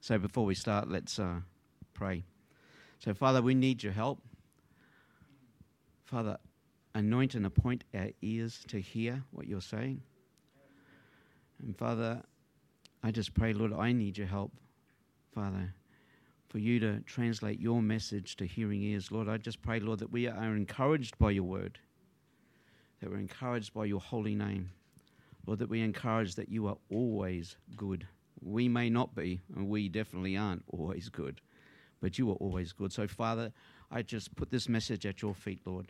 So before we start, let's uh, pray. So, Father, we need your help. Father, anoint and appoint our ears to hear what you're saying. And Father, I just pray, Lord, I need your help, Father, for you to translate your message to hearing ears. Lord, I just pray, Lord, that we are encouraged by your word, that we're encouraged by your holy name. Lord, that we encourage that you are always good. We may not be, and we definitely aren't always good, but you are always good. So, Father, I just put this message at your feet, Lord.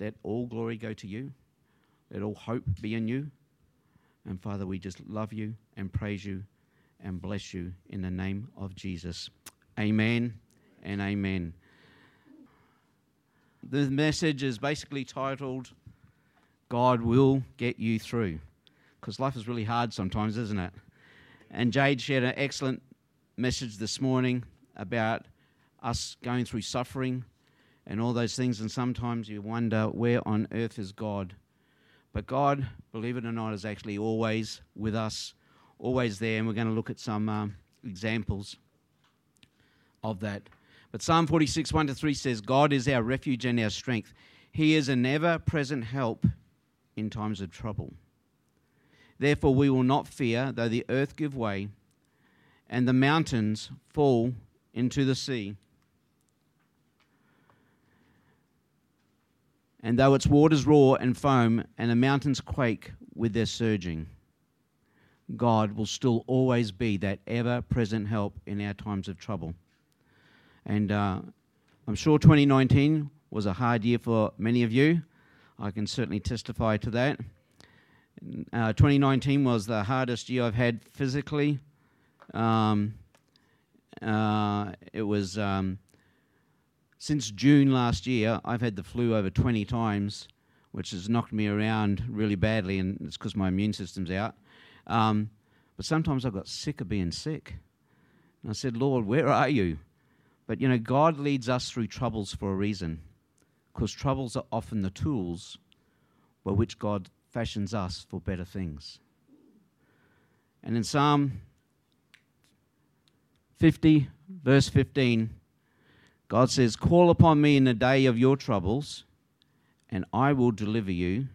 Let all glory go to you. Let all hope be in you. And Father, we just love you and praise you and bless you in the name of Jesus. Amen and amen. The message is basically titled, God Will Get You Through. Because life is really hard sometimes, isn't it? And Jade shared an excellent message this morning about us going through suffering and all those things. And sometimes you wonder, where on earth is God? But God, believe it or not, is actually always with us, always there. And we're going to look at some um, examples of that. But Psalm 46, 1 to 3 says, God is our refuge and our strength. He is an ever present help in times of trouble. Therefore, we will not fear, though the earth give way and the mountains fall into the sea. And though its waters roar and foam and the mountains quake with their surging, God will still always be that ever present help in our times of trouble. And uh, I'm sure 2019 was a hard year for many of you. I can certainly testify to that. Uh, 2019 was the hardest year I've had physically. Um, uh, it was um, since June last year, I've had the flu over 20 times, which has knocked me around really badly, and it's because my immune system's out. Um, but sometimes I got sick of being sick. And I said, Lord, where are you? But you know, God leads us through troubles for a reason, because troubles are often the tools by which God fashions us for better things. And in Psalm 50, verse 15, God says, Call upon me in the day of your troubles, and I will deliver you,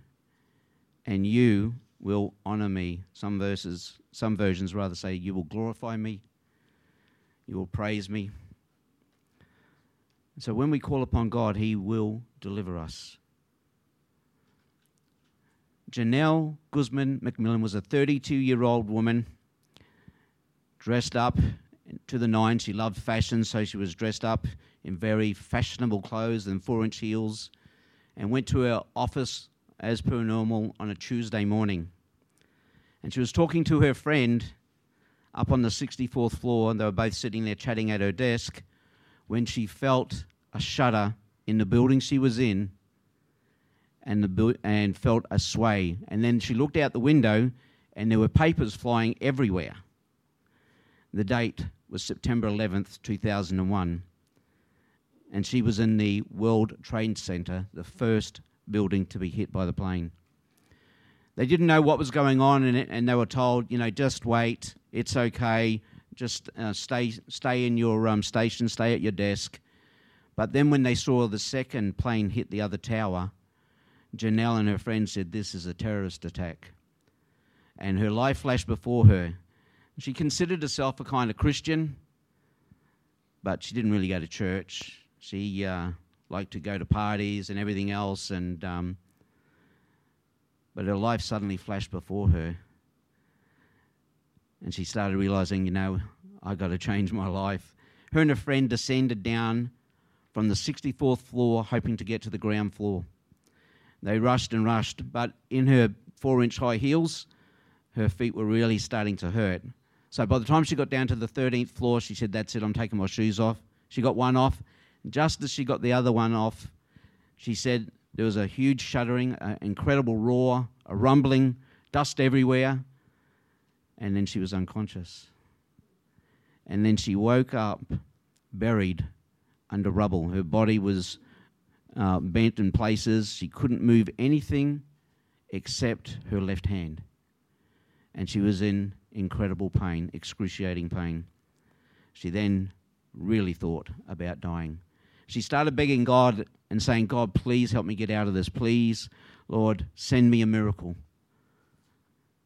and you will honor me. Some verses, some versions rather say, You will glorify me, you will praise me. So when we call upon God, He will deliver us. Genelle Guzman McMillan was a 32 year old woman dressed up to the nines. She loved fashion, so she was dressed up in very fashionable clothes and four inch heels and went to her office as per normal on a Tuesday morning. And she was talking to her friend up on the 64th floor, and they were both sitting there chatting at her desk when she felt a shudder in the building she was in and, the and felt a sway. And then she looked out the window, and there were papers flying everywhere. The date was September 11th, 2001. And she was in the World Trade Center, the first building to be hit by the plane. They didn't know what was going on, and, and they were told, you know, just wait, it's okay, just uh, stay, stay in your um, station, stay at your desk. But then when they saw the second plane hit the other tower, Genelle and her friend said, This is a terrorist attack. And her life flashed before her. She considered herself a kind of Christian, but she didn't really go to church. She uh, liked to go to parties and everything else, and um, but her life suddenly flashed before her, and she started realizing, you know, I got to change my life. Her and a friend descended down from the 64th floor, hoping to get to the ground floor. They rushed and rushed, but in her four inch high heels, her feet were really starting to hurt. So by the time she got down to the 13th floor, she said, That's it, I'm taking my shoes off. She got one off. Just as she got the other one off, she said there was a huge shuddering, an incredible roar, a rumbling, dust everywhere, and then she was unconscious. And then she woke up buried under rubble. Her body was uh, bent in places. She couldn't move anything except her left hand. And she was in incredible pain, excruciating pain. She then really thought about dying. She started begging God and saying, God, please help me get out of this. Please, Lord, send me a miracle.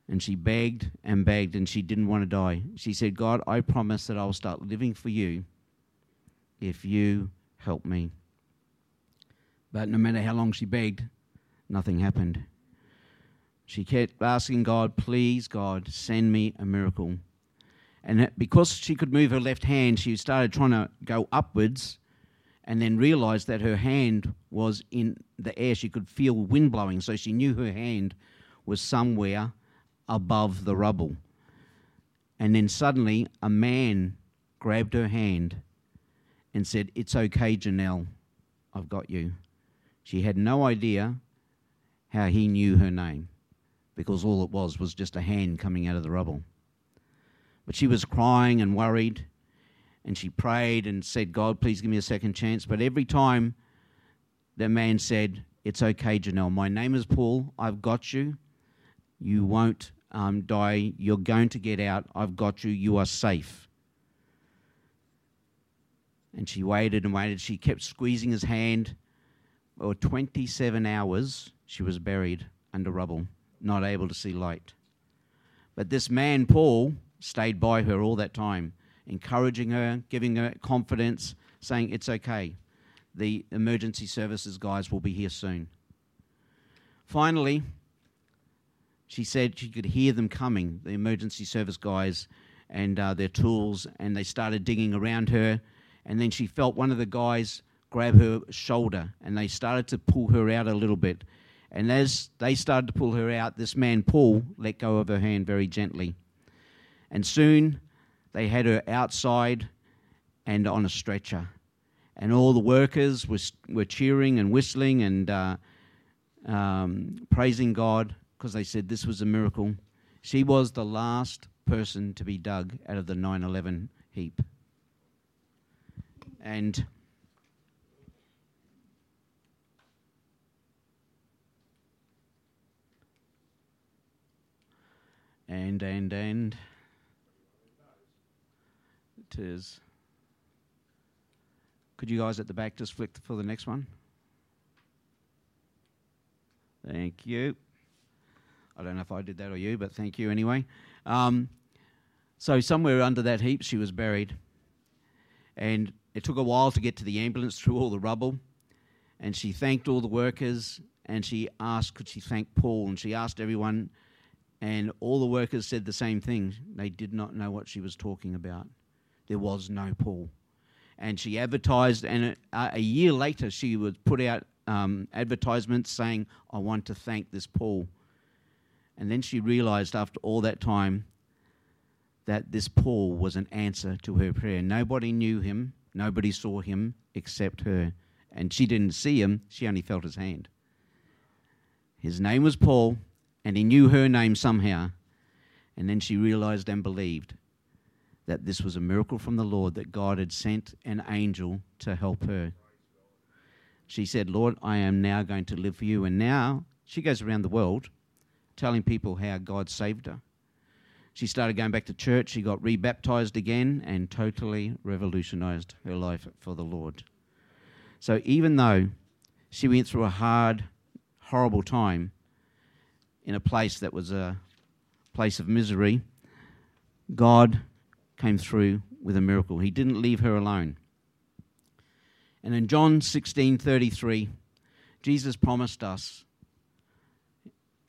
And she begged and begged, and she didn't want to die. She said, God, I promise that I'll start living for you if you help me. But no matter how long she begged, nothing happened. She kept asking God, please, God, send me a miracle. And because she could move her left hand, she started trying to go upwards and then realized that her hand was in the air. She could feel wind blowing, so she knew her hand was somewhere above the rubble. And then suddenly a man grabbed her hand and said, It's okay, Genelle, I've got you. She had no idea how he knew her name because all it was was just a hand coming out of the rubble. But she was crying and worried, and she prayed and said, God, please give me a second chance. But every time the man said, It's okay, Genelle, my name is Paul, I've got you. You won't um, die, you're going to get out, I've got you, you are safe. And she waited and waited. She kept squeezing his hand. For 27 hours, she was buried under rubble not able to see light. But this man, Paul, stayed by her all that time, encouraging her, giving her confidence, saying, It's okay. The emergency services guys will be here soon. Finally, she said she could hear them coming, the emergency service guys and uh, their tools, and they started digging around her. And then she felt one of the guys grab her shoulder, and they started to pull her out a little bit. And as they started to pull her out, this man, Paul, let go of her hand very gently. And soon they had her outside and on a stretcher. And all the workers were, were cheering and whistling and uh, um, praising God because they said this was a miracle. She was the last person to be dug out of the 9 11 heap. And and and and. It is. Could you guys at the back just flick for the next one? Thank you. I don't know if i did that or you but thank you anyway. Um, so somewhere under that heap she was buried. And it took a while to get to the ambulance through all the rubble. And she thanked all the workers. And she asked could she thank paul? And she asked everyone and all the workers said the same thing. They did not know what she was talking about. There was no Paul. And she advertised, and a, a year later, she would put out um, advertisements saying, I want to thank this Paul. And then she realized after all that time that this Paul was an answer to her prayer. Nobody knew him, nobody saw him except her. And she didn't see him, she only felt his hand. His name was Paul, and he knew her name somehow. And then she realized and believed that this was a miracle from the Lord, that God had sent an angel to help her. She said, Lord, I am now going to live for you. And now she goes around the world telling people how God saved her. She started going back to church. She got rebaptized again and totally revolutionized her life for the Lord. So even though she went through a hard, horrible time, in a place that was a place of misery, God came through with a miracle. He didn't leave her alone. And in John 16:33, Jesus promised us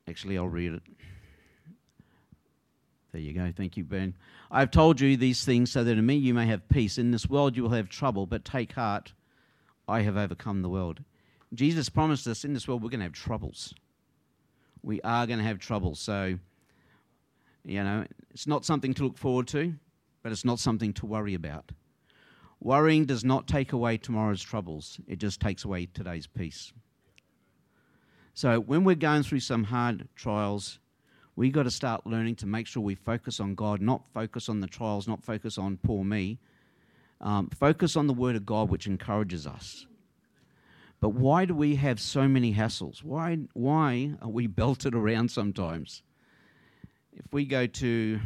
Actually, I'll read it. There you go. Thank you, Ben. I've told you these things so that in me you may have peace. In this world you will have trouble, but take heart. I have overcome the world. Jesus promised us in this world we're going to have troubles we are going to have trouble. So You know, it's not something to look forward to, but it's not something to worry about. Worrying does not take away tomorrow's troubles, it just takes away today's peace. So when we're going through some hard trials, we got to start learning to make sure we focus on God, not focus on the trials, not focus on poor me. Um, focus on the Word of God, which encourages us. But why do we have so many hassles? Why, why are we belted around sometimes? If we go to.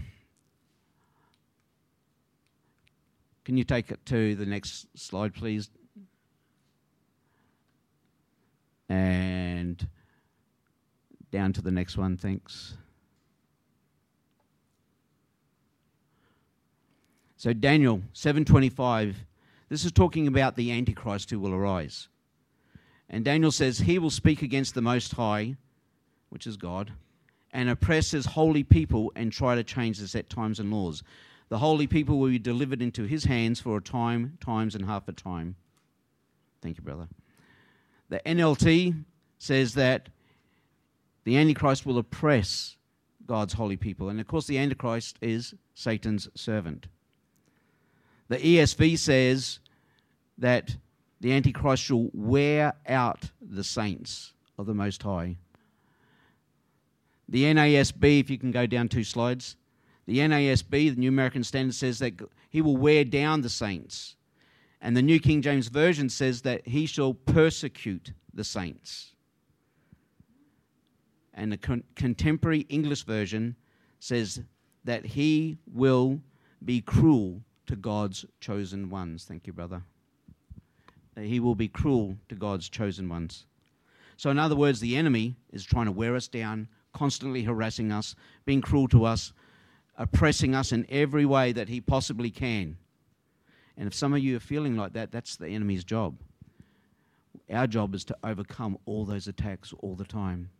Can you take it to the next slide, please? And down to the next one, thanks. So Daniel 7:25 this is talking about the antichrist who will arise. And Daniel says he will speak against the most high, which is God, and oppress his holy people and try to change the set times and laws. The holy people will be delivered into his hands for a time, times and half a time. Thank you, brother. The NLT says that the Antichrist will oppress God's holy people. And of course, the Antichrist is Satan's servant. The ESV says that the Antichrist shall wear out the saints of the Most High. The NASB, if you can go down two slides, the NASB, the New American Standard, says that he will wear down the saints. And the New King James Version says that he shall persecute the saints. And the con- contemporary English version says that he will be cruel to God's chosen ones. Thank you, brother. He will be cruel to God's chosen ones. So, in other words, the enemy is trying to wear us down, constantly harassing us, being cruel to us, oppressing us in every way that he possibly can. And if some of you are feeling like that, that's the enemy's job. Our job is to overcome all those attacks all the time.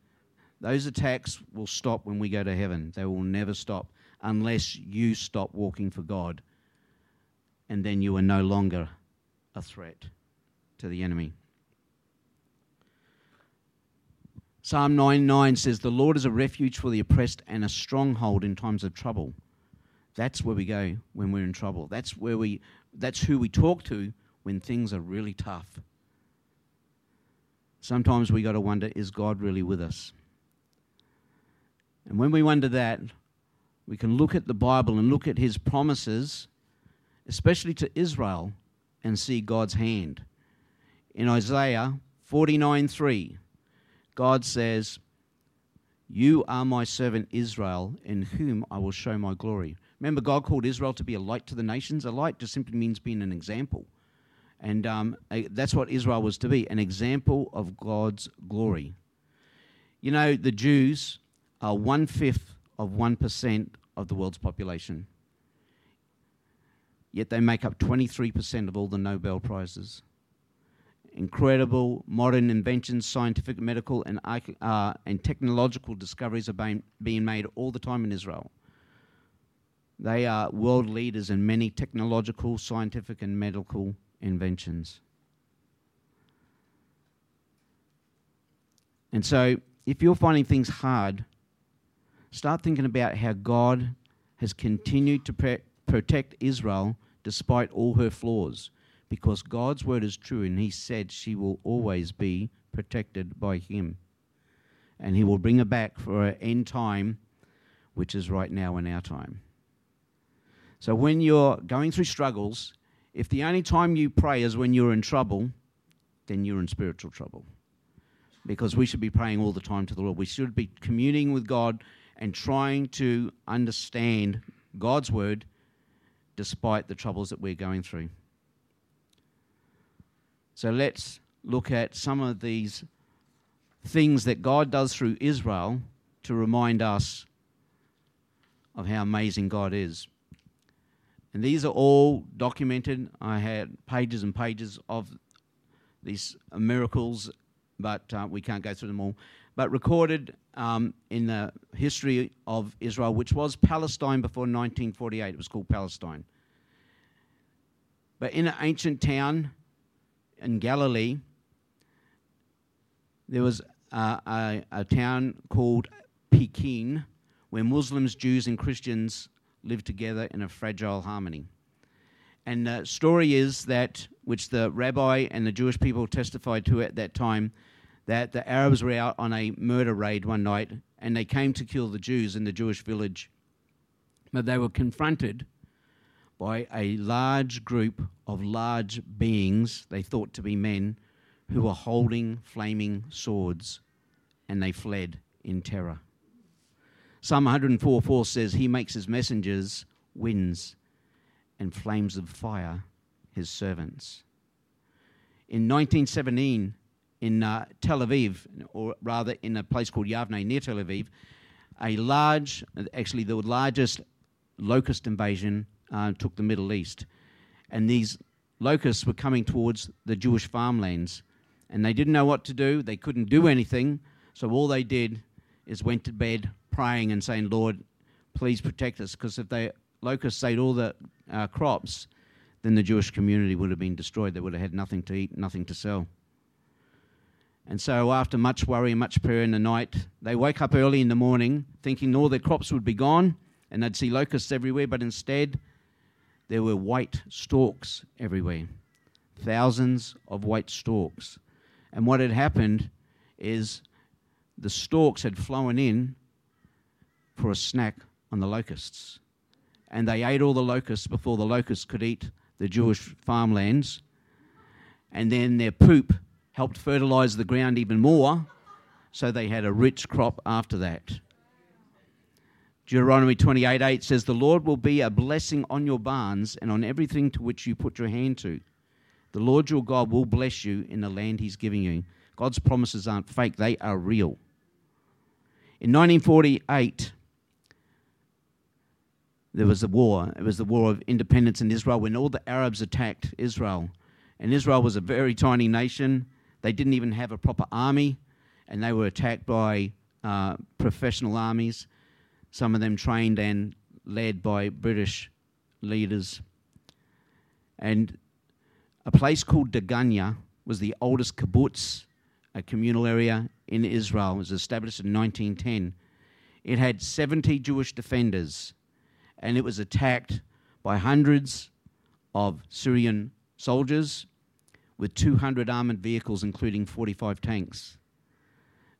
Those attacks will stop when we go to heaven. They will never stop unless you stop walking for God and then you are no longer a threat to the enemy. Psalm 99 says, The Lord is a refuge for the oppressed and a stronghold in times of trouble. That's where we go when we're in trouble. That's where we that's who we talk to when things are really tough. Sometimes we got to wonder is God really with us? And when we wonder that, we can look at the Bible and look at his promises especially to Israel, and see God's hand. In Isaiah 49:3, God says, You are my servant Israel, in whom I will show my glory. Remember, God called Israel to be a light to the nations. A light just simply means being an example. And um, that's what Israel was to be an example of God's glory. You know, the Jews are one fifth of 1% of the world's population yet they make up 23% of all the Nobel Prizes. Incredible modern inventions, scientific, medical, and, uh, and technological discoveries are being, being made all the time in Israel. They are world leaders in many technological, scientific, and medical inventions. And so, if you're finding things hard, start thinking about how God has continued to pre- protect Israel despite all her flaws, because God's word is true and He said she will always be protected by Him. And He will bring her back for an end time, which is right now in our time. So when you're going through struggles, if the only time you pray is when you're in trouble, then you're in spiritual trouble. Because we should be praying all the time to the Lord. We should be communing with God and trying to understand God's word despite the troubles that we're going through. So let's look at some of these things that God does through Israel to remind us of how amazing God is. And these are all documented. I had pages and pages of these miracles, but uh, we can't go through them all. But recorded um, in the history of Israel, which was Palestine before 1948. It was called Palestine. But in an ancient town in Galilee, there was a, a, a town called Peki'in, where Muslims, Jews, and Christians lived together in a fragile harmony. And the story is that, which the rabbi and the Jewish people testified to at that time, that the Arabs were out on a murder raid one night and they came to kill the Jews in the Jewish village. But they were confronted by a large group of large beings, they thought to be men, who were holding flaming swords, and they fled in terror. Psalm 104 4 says, He makes his messengers winds and flames of fire, his servants. In 1917, in uh, Tel Aviv, or rather in a place called Yavne near Tel Aviv, a large, actually the largest locust invasion uh, took the Middle East. And these locusts were coming towards the Jewish farmlands. And they didn't know what to do, they couldn't do anything. So all they did is went to bed praying and saying, Lord, please protect us. Because if the locusts ate all the uh, crops, then the Jewish community would have been destroyed. They would have had nothing to eat, nothing to sell. And so, after much worry and much prayer in the night, they woke up early in the morning thinking all their crops would be gone and they'd see locusts everywhere, but instead, there were white storks everywhere. Thousands of white storks. And what had happened is the storks had flown in for a snack on the locusts. And they ate all the locusts before the locusts could eat the Jewish farmlands. And then their poop helped fertilize the ground even more, so they had a rich crop after that. Deuteronomy 28 8 says, The Lord will be a blessing on your barns and on everything to which you put your hand to. The Lord your God will bless you in the land he's giving you. God's promises aren't fake, they are real. In 1948, there was a war. It was the war of independence in Israel when all the Arabs attacked Israel. And Israel was a very tiny nation. They didn't even have a proper army, and they were attacked by uh, professional armies some of them trained and led by British leaders. And a place called Degania was the oldest kibbutz, a communal area in Israel. It was established in 1910. It had 70 Jewish defenders, and it was attacked by hundreds of Syrian soldiers with 200 armored vehicles, including 45 tanks.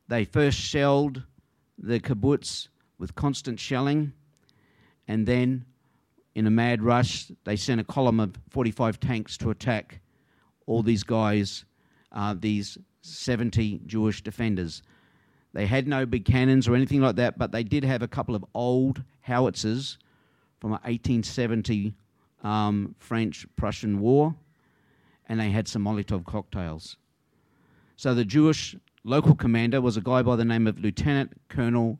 They first shelled the kibbutz with constant shelling. And then, in a mad rush, they sent a column of 45 tanks to attack all these guys, uh, these 70 Jewish defenders. They had no big cannons or anything like that, but they did have a couple of old howitzers from an 1870 um, French Prussian War, and they had some Molotov cocktails. So the Jewish local commander was a guy by the name of Lieutenant Colonel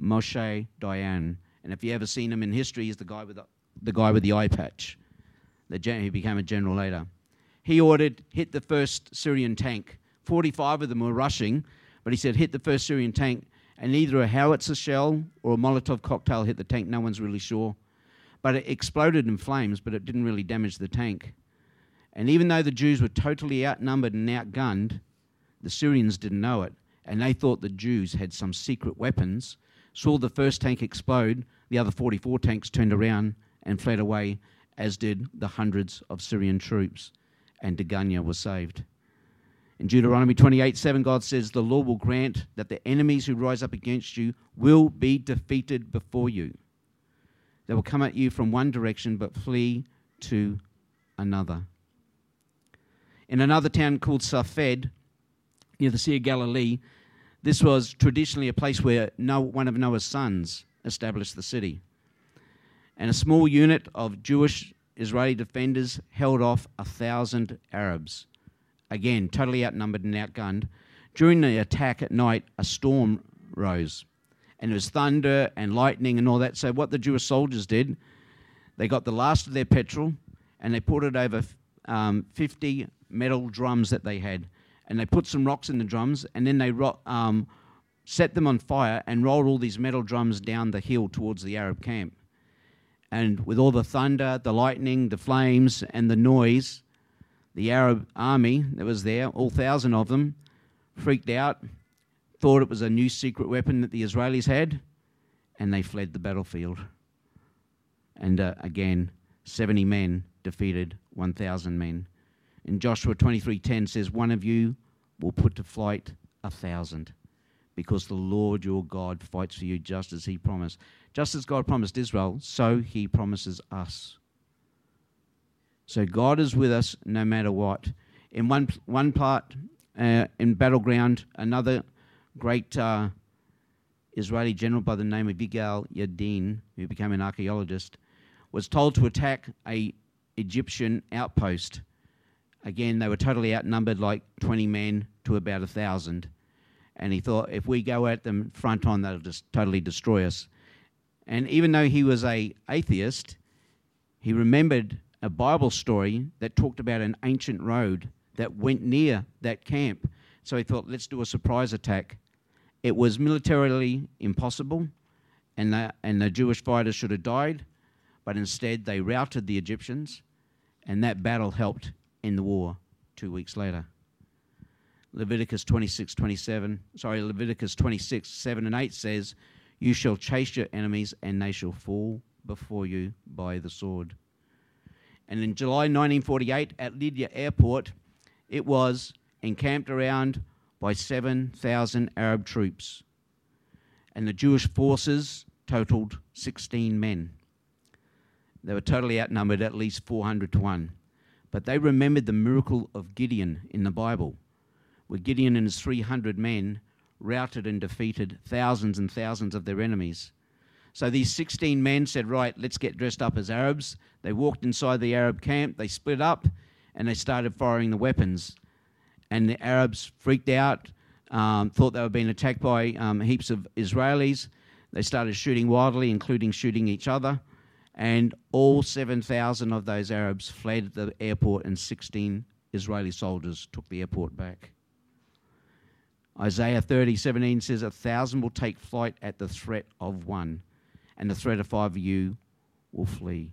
Moshe Dayan. And if you ever seen him in history, he's the guy with the, the guy with the eye patch. The gen- he became a general later. He ordered hit the first Syrian tank. Forty-five of them were rushing, but he said hit the first Syrian tank, and either a howitzer shell or a Molotov cocktail hit the tank. No one's really sure, but it exploded in flames, but it didn't really damage the tank. And even though the Jews were totally outnumbered and outgunned, the Syrians didn't know it, and they thought the Jews had some secret weapons saw the first tank explode, the other 44 tanks turned around and fled away, as did the hundreds of Syrian troops, and Degania was saved. In Deuteronomy 28 7, God says, The Lord will grant that the enemies who rise up against you will be defeated before you. They will come at you from one direction, but flee to another. In another town called Safed, near the Sea of Galilee, this was traditionally a place where no, one of Noah's sons established the city. And a small unit of Jewish Israeli defenders held off a thousand Arabs. Again, totally outnumbered and outgunned. During the attack at night, a storm rose. And it was thunder and lightning and all that. So, what the Jewish soldiers did, they got the last of their petrol and they poured it over um, 50 metal drums that they had and they put some rocks in the drums, and then they ro- um, set them on fire and rolled all these metal drums down the hill towards the Arab camp. And with all the thunder, the lightning, the flames, and the noise, the Arab army that was there, all thousand of them, freaked out, thought it was a new secret weapon that the Israelis had, and they fled the battlefield. And uh, again, 70 men defeated 1,000 men. In Joshua 23:10 says, "One of you will put to flight a thousand, because the Lord your God fights for you just as he promised. Just as God promised Israel, so he promises us. So God is with us no matter what. In one, one part, uh, in Battleground, another great uh, Israeli general by the name of Yigal Yadin, who became an archaeologist, was told to attack a Egyptian outpost. Again, they were totally outnumbered, like 20 men to about a thousand. And he thought, if we go at them front on, they'll just totally destroy us. And even though he was a atheist, he remembered a Bible story that talked about an ancient road that went near that camp. So he thought, let's do a surprise attack. It was militarily impossible, and the, and the Jewish fighters should have died, but instead they routed the Egyptians, and that battle helped in the war two weeks later. Leviticus 26, 27, sorry, Leviticus 26, 7 and 8 says, You shall chase your enemies, and they shall fall before you by the sword. And in July 1948, at Lydda Airport, it was encamped around by 7,000 Arab troops. And the Jewish forces totaled 16 men. They were totally outnumbered, at least 400 to 1. But they remembered the miracle of Gideon in the Bible, where Gideon and his 300 men routed and defeated thousands and thousands of their enemies. So these 16 men said, Right, let's get dressed up as Arabs. They walked inside the Arab camp, they split up, and they started firing the weapons and the Arabs freaked out, um, thought they were being attacked by um, heaps of Israelis. They started shooting wildly, including shooting each other. And all 7,000 of those Arabs fled the airport, and 16 Israeli soldiers took the airport back. Isaiah 30, 17 says, A thousand will take flight at the threat of one, and the threat of five of you will flee,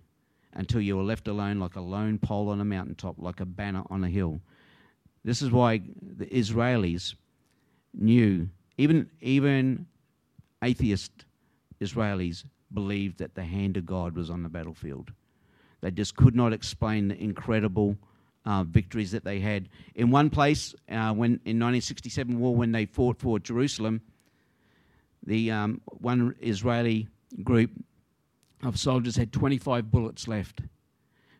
until you are left alone like a lone pole on a mountaintop, like a banner on a hill. This is why the Israelis knew, even, even atheist Israelis believed that the hand of God was on the battlefield. They just could not explain the incredible uh, victories that they had. In one place, uh, when in 1967 war, when they fought for Jerusalem, the um, one Israeli group of soldiers had 25 bullets left.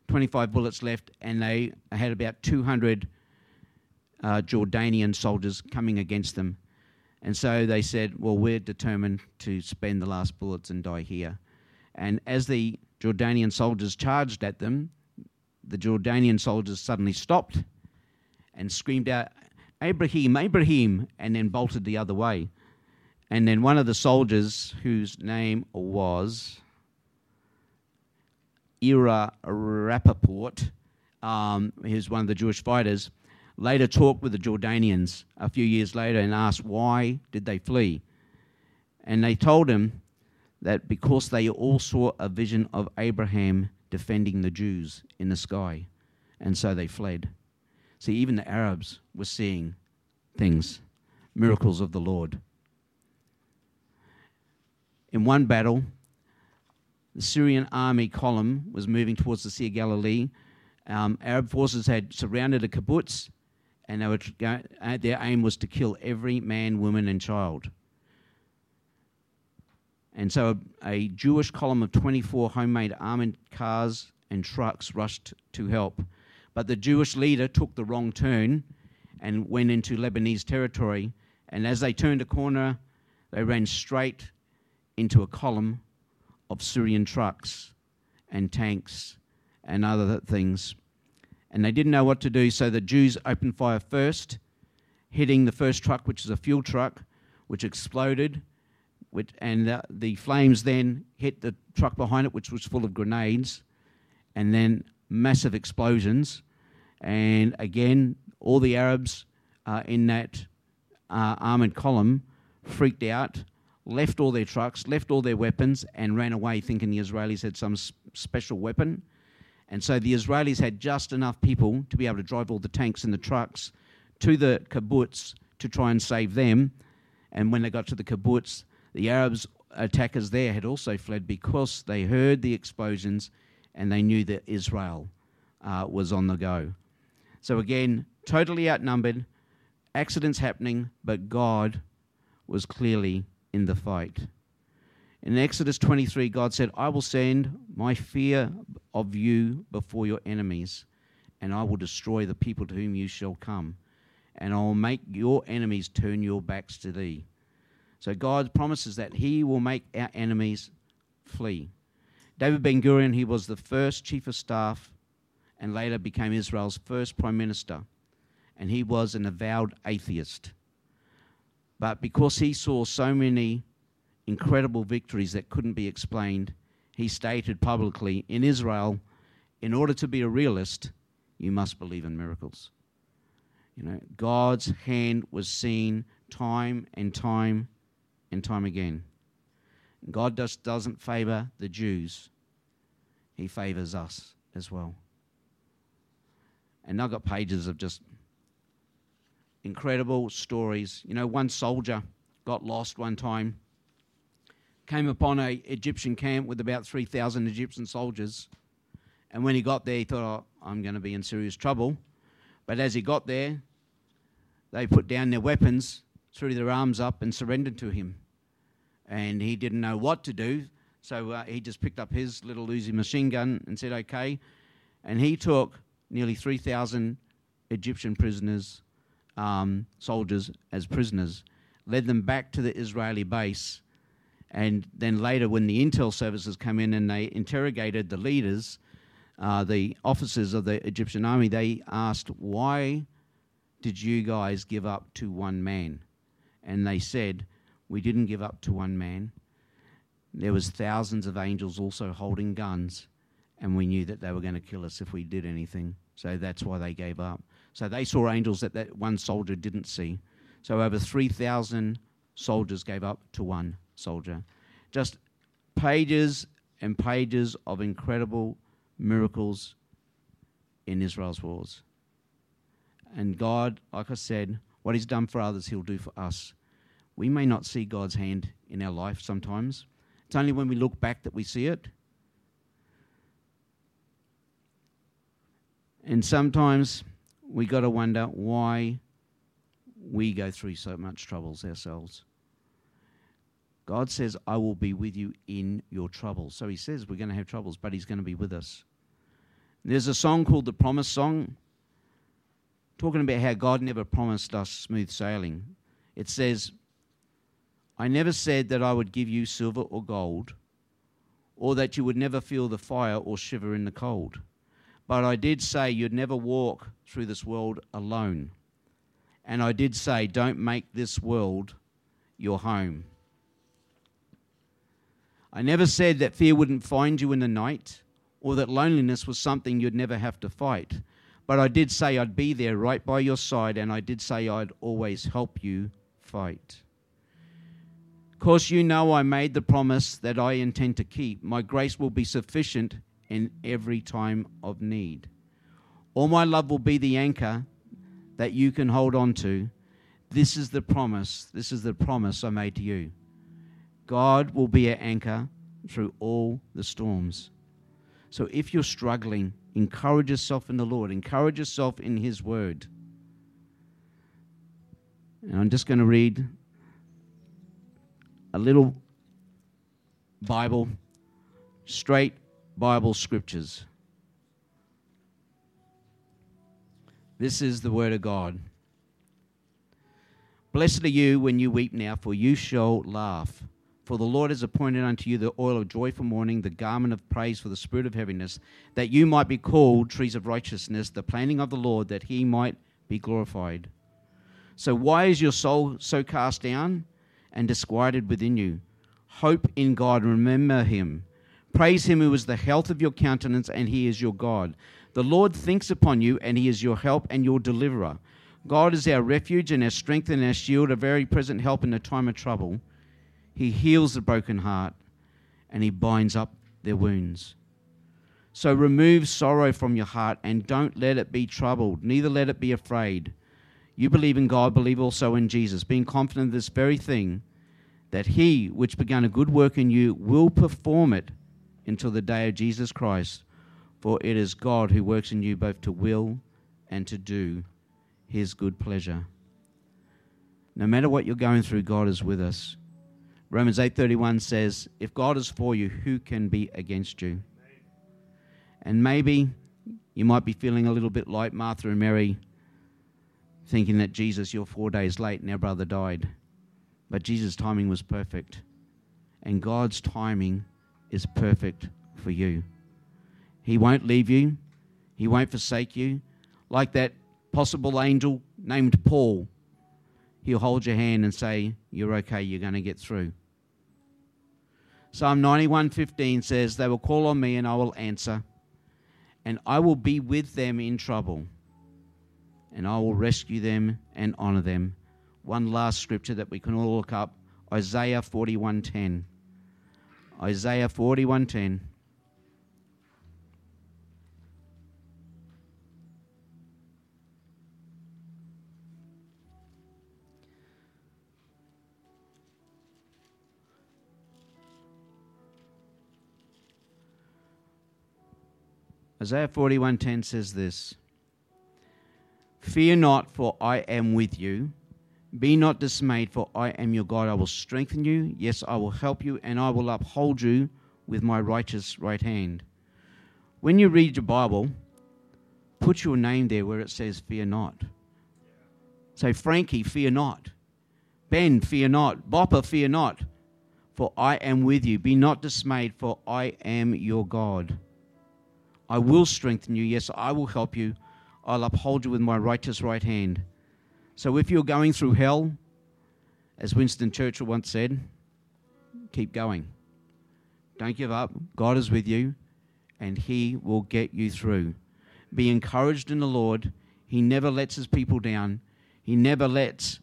25 bullets left, and they had about 200 uh, Jordanian soldiers coming against them. And so they said, Well, we're determined to spend the last bullets and die here. And as the Jordanian soldiers charged at them, the Jordanian soldiers suddenly stopped and screamed out, Abraham, Abraham, and then bolted the other way. And then one of the soldiers, whose name was Ira Rappaport, um, who's one of the Jewish fighters, later talked with the Jordanians a few years later and asked why did they flee. And they told him that because they all saw a vision of Abraham defending the Jews in the sky, and so they fled. See, even the Arabs were seeing things, miracles of the Lord. In one battle, the Syrian army column was moving towards the Sea of Galilee. Um, Arab forces had surrounded a kibbutz and they were uh, their aim was to kill every man, woman, and child. And so a Jewish column of 24 homemade armored cars and trucks rushed to help. But the Jewish leader took the wrong turn and went into Lebanese territory. And as they turned a corner, they ran straight into a column of Syrian trucks and tanks and other things and they didn't know what to do, so the Jews opened fire first, hitting the first truck, which is a fuel truck, which exploded, which, and uh, the flames then hit the truck behind it, which was full of grenades, and then massive explosions. And again, all the Arabs uh, in that uh, armored column freaked out, left all their trucks, left all their weapons, and ran away, thinking the Israelis had some special weapon and so the Israelis had just enough people to be able to drive all the tanks and the trucks to the kibbutz to try and save them. And when they got to the kibbutz, the Arabs attackers there had also fled because they heard the explosions and they knew that Israel uh, was on the go. So again, totally outnumbered, accidents happening, but God was clearly in the fight. In Exodus 23, God said, I will send my fear of you before your enemies, and I will destroy the people to whom you shall come, and I will make your enemies turn your backs to thee. So God promises that He will make our enemies flee. David Ben Gurion, he was the first chief of staff and later became Israel's first prime minister. And he was an avowed atheist. But because he saw so many incredible victories that couldn't be explained, he stated publicly in Israel, in order to be a realist, you must believe in miracles. You know, God's hand was seen time and time and time again. God just doesn't favor the Jews, He favors us as well. And I've got pages of just incredible stories. You know, one soldier got lost one time, came upon a Egyptian camp with about 3,000 Egyptian soldiers. And when he got there, he thought, oh, I'm going to be in serious trouble. But as he got there, they put down their weapons, threw their arms up, and surrendered to him. And he didn't know what to do, so uh, he just picked up his little Uzi machine gun and said, okay. And he took nearly 3,000 Egyptian prisoners um, soldiers as prisoners, led them back to the Israeli base. And then later, when the intel services come in and they interrogated the leaders, uh, the officers of the Egyptian army, they asked, Why did you guys give up to one man? And they said, We didn't give up to one man. There was thousands of angels also holding guns, and we knew that they were going to kill us if we did anything. So that's why they gave up. So they saw angels that that one soldier didn't see. So over 3,000 soldiers gave up to one soldier. Just pages and pages of incredible miracles in Israel's wars. And God, like I said, what He's done for others, He'll do for us. We may not see God's hand in our life sometimes. It's only when we look back that we see it. And sometimes we got to wonder why we go through so much troubles ourselves. God says, I will be with you in your troubles. So he says we're going to have troubles, but he's going to be with us. There's a song called the Promise Song, talking about how God never promised us smooth sailing. It says, I never said that I would give you silver or gold, or that you would never feel the fire or shiver in the cold. But I did say you'd never walk through this world alone. And I did say, don't make this world your home. I never said that fear wouldn't find you in the night or that loneliness was something you'd never have to fight. But I did say I'd be there right by your side, and I did say I'd always help you fight. Of course, you know I made the promise that I intend to keep. My grace will be sufficient in every time of need. All my love will be the anchor that you can hold on to. This is the promise. This is the promise I made to you. God will be an anchor through all the storms. So if you're struggling, encourage yourself in the Lord, encourage yourself in His Word. And I'm just going to read a little Bible straight Bible scriptures. This is the word of God. Blessed are you when you weep now, for you shall laugh. For the Lord has appointed unto you the oil of joy for mourning, the garment of praise for the spirit of heaviness, that you might be called trees of righteousness, the planting of the Lord, that he might be glorified. So, why is your soul so cast down and disquieted within you? Hope in God, remember him Praise him who is the health of your countenance, and he is your God. The Lord thinks upon you, and he is your help and your deliverer. God is our refuge and our strength and our shield, a very present help in the time of trouble. He heals the broken heart, and he binds up their wounds. So remove sorrow from your heart, and don't let it be troubled, neither let it be afraid. You believe in God, believe also in Jesus, being confident of this very thing that he which began a good work in you will perform it until the day of Jesus Christ. For it is God who works in you both to will and to do his good pleasure. No matter what you're going through, God is with us. Romans 8:31 says, "If God is for you, who can be against you?" And maybe you might be feeling a little bit like Martha and Mary, thinking that Jesus, you're four days late and our brother died. But Jesus' timing was perfect. And God's timing is perfect for you. He won't leave you, He won't forsake you. Like that possible angel named Paul, He'll hold your hand and say, You're okay, you're going to get through. Psalm 91:15 says, They will call on me and I will answer, and I will be with them in trouble, and I will rescue them and honor them one last scripture that we can all look up Isaiah 41:10. Isaiah 41:10. Isaiah 41:10 says this Fear not for I am with you be not dismayed, for I am your God. I will strengthen you. Yes, I will help you, and I will uphold you with my righteous right hand. When you read your Bible, put your name there where it says, Fear not. Say, Frankie, fear not. Ben, fear not. Bopper, fear not. For I am with you. Be not dismayed, for I am your God. I will strengthen you. Yes, I will help you. I'll uphold you with my righteous right hand. So if you're going through hell, as Winston Churchill once said, keep going. Don't give up. God is with you, and He will get you through. Be encouraged in the Lord. He never lets His people down, He never lets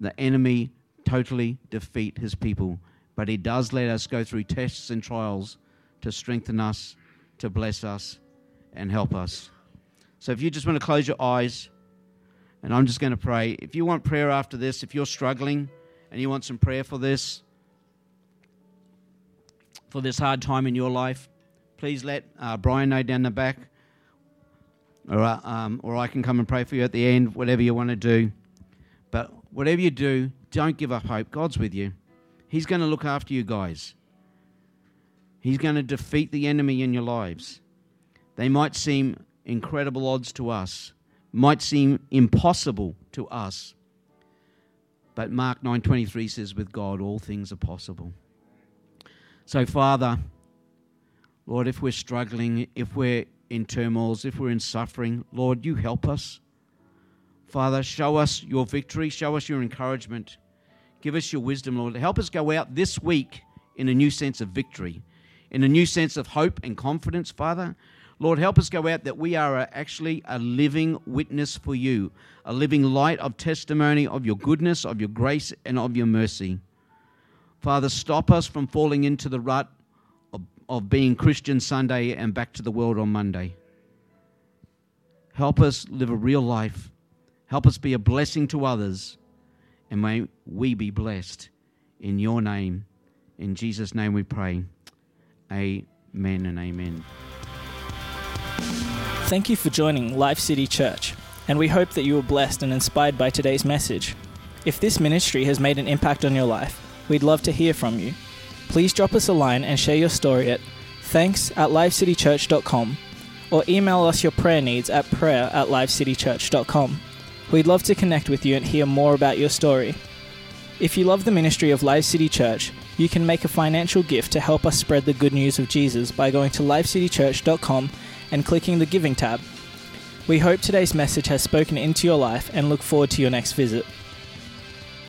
the enemy totally defeat His people. But He does let us go through tests and trials to strengthen us, to bless us, and help us. So if you just want to close your eyes, and I'm just going to pray. If you want prayer after this, if you're struggling and you want some prayer for this, for this hard time in your life, please let uh, Brian know down the back, or, um, or I can come and pray for you at the end, whatever you want to do. But whatever you do, don't give up hope. God's with you. He's going to look after you guys. He's going to defeat the enemy in your lives. They might seem incredible odds to us, might seem impossible to us. But Mark 9:23 says with God all things are possible. So Father, Lord, if we're struggling, if we're in turmoils, if we're in suffering, Lord, you help us. Father, show us your victory, show us your encouragement. Give us your wisdom, Lord. Help us go out this week in a new sense of victory, in a new sense of hope and confidence, Father. Lord, help us go out that we are actually a living witness for you, a living light of testimony of your goodness, of your grace, and of your mercy. Father, stop us from falling into the rut of, of being Christian Sunday and back to the world on Monday. Help us live a real life. Help us be a blessing to others. And may we be blessed in your name. In Jesus' name we pray. Amen and amen. Thank you for joining Life City Church, and we hope that you were blessed and inspired by today's message. If this ministry has made an impact on your life, we'd love to hear from you. Please drop us a line and share your story at thanks at lifecitychurch.com or email us your prayer needs at prayer at lifecitychurch.com. We'd love to connect with you and hear more about your story. If you love the ministry of Life City Church, you can make a financial gift to help us spread the good news of Jesus by going to lifecitychurch.com and clicking the Giving tab. We hope today's message has spoken into your life and look forward to your next visit.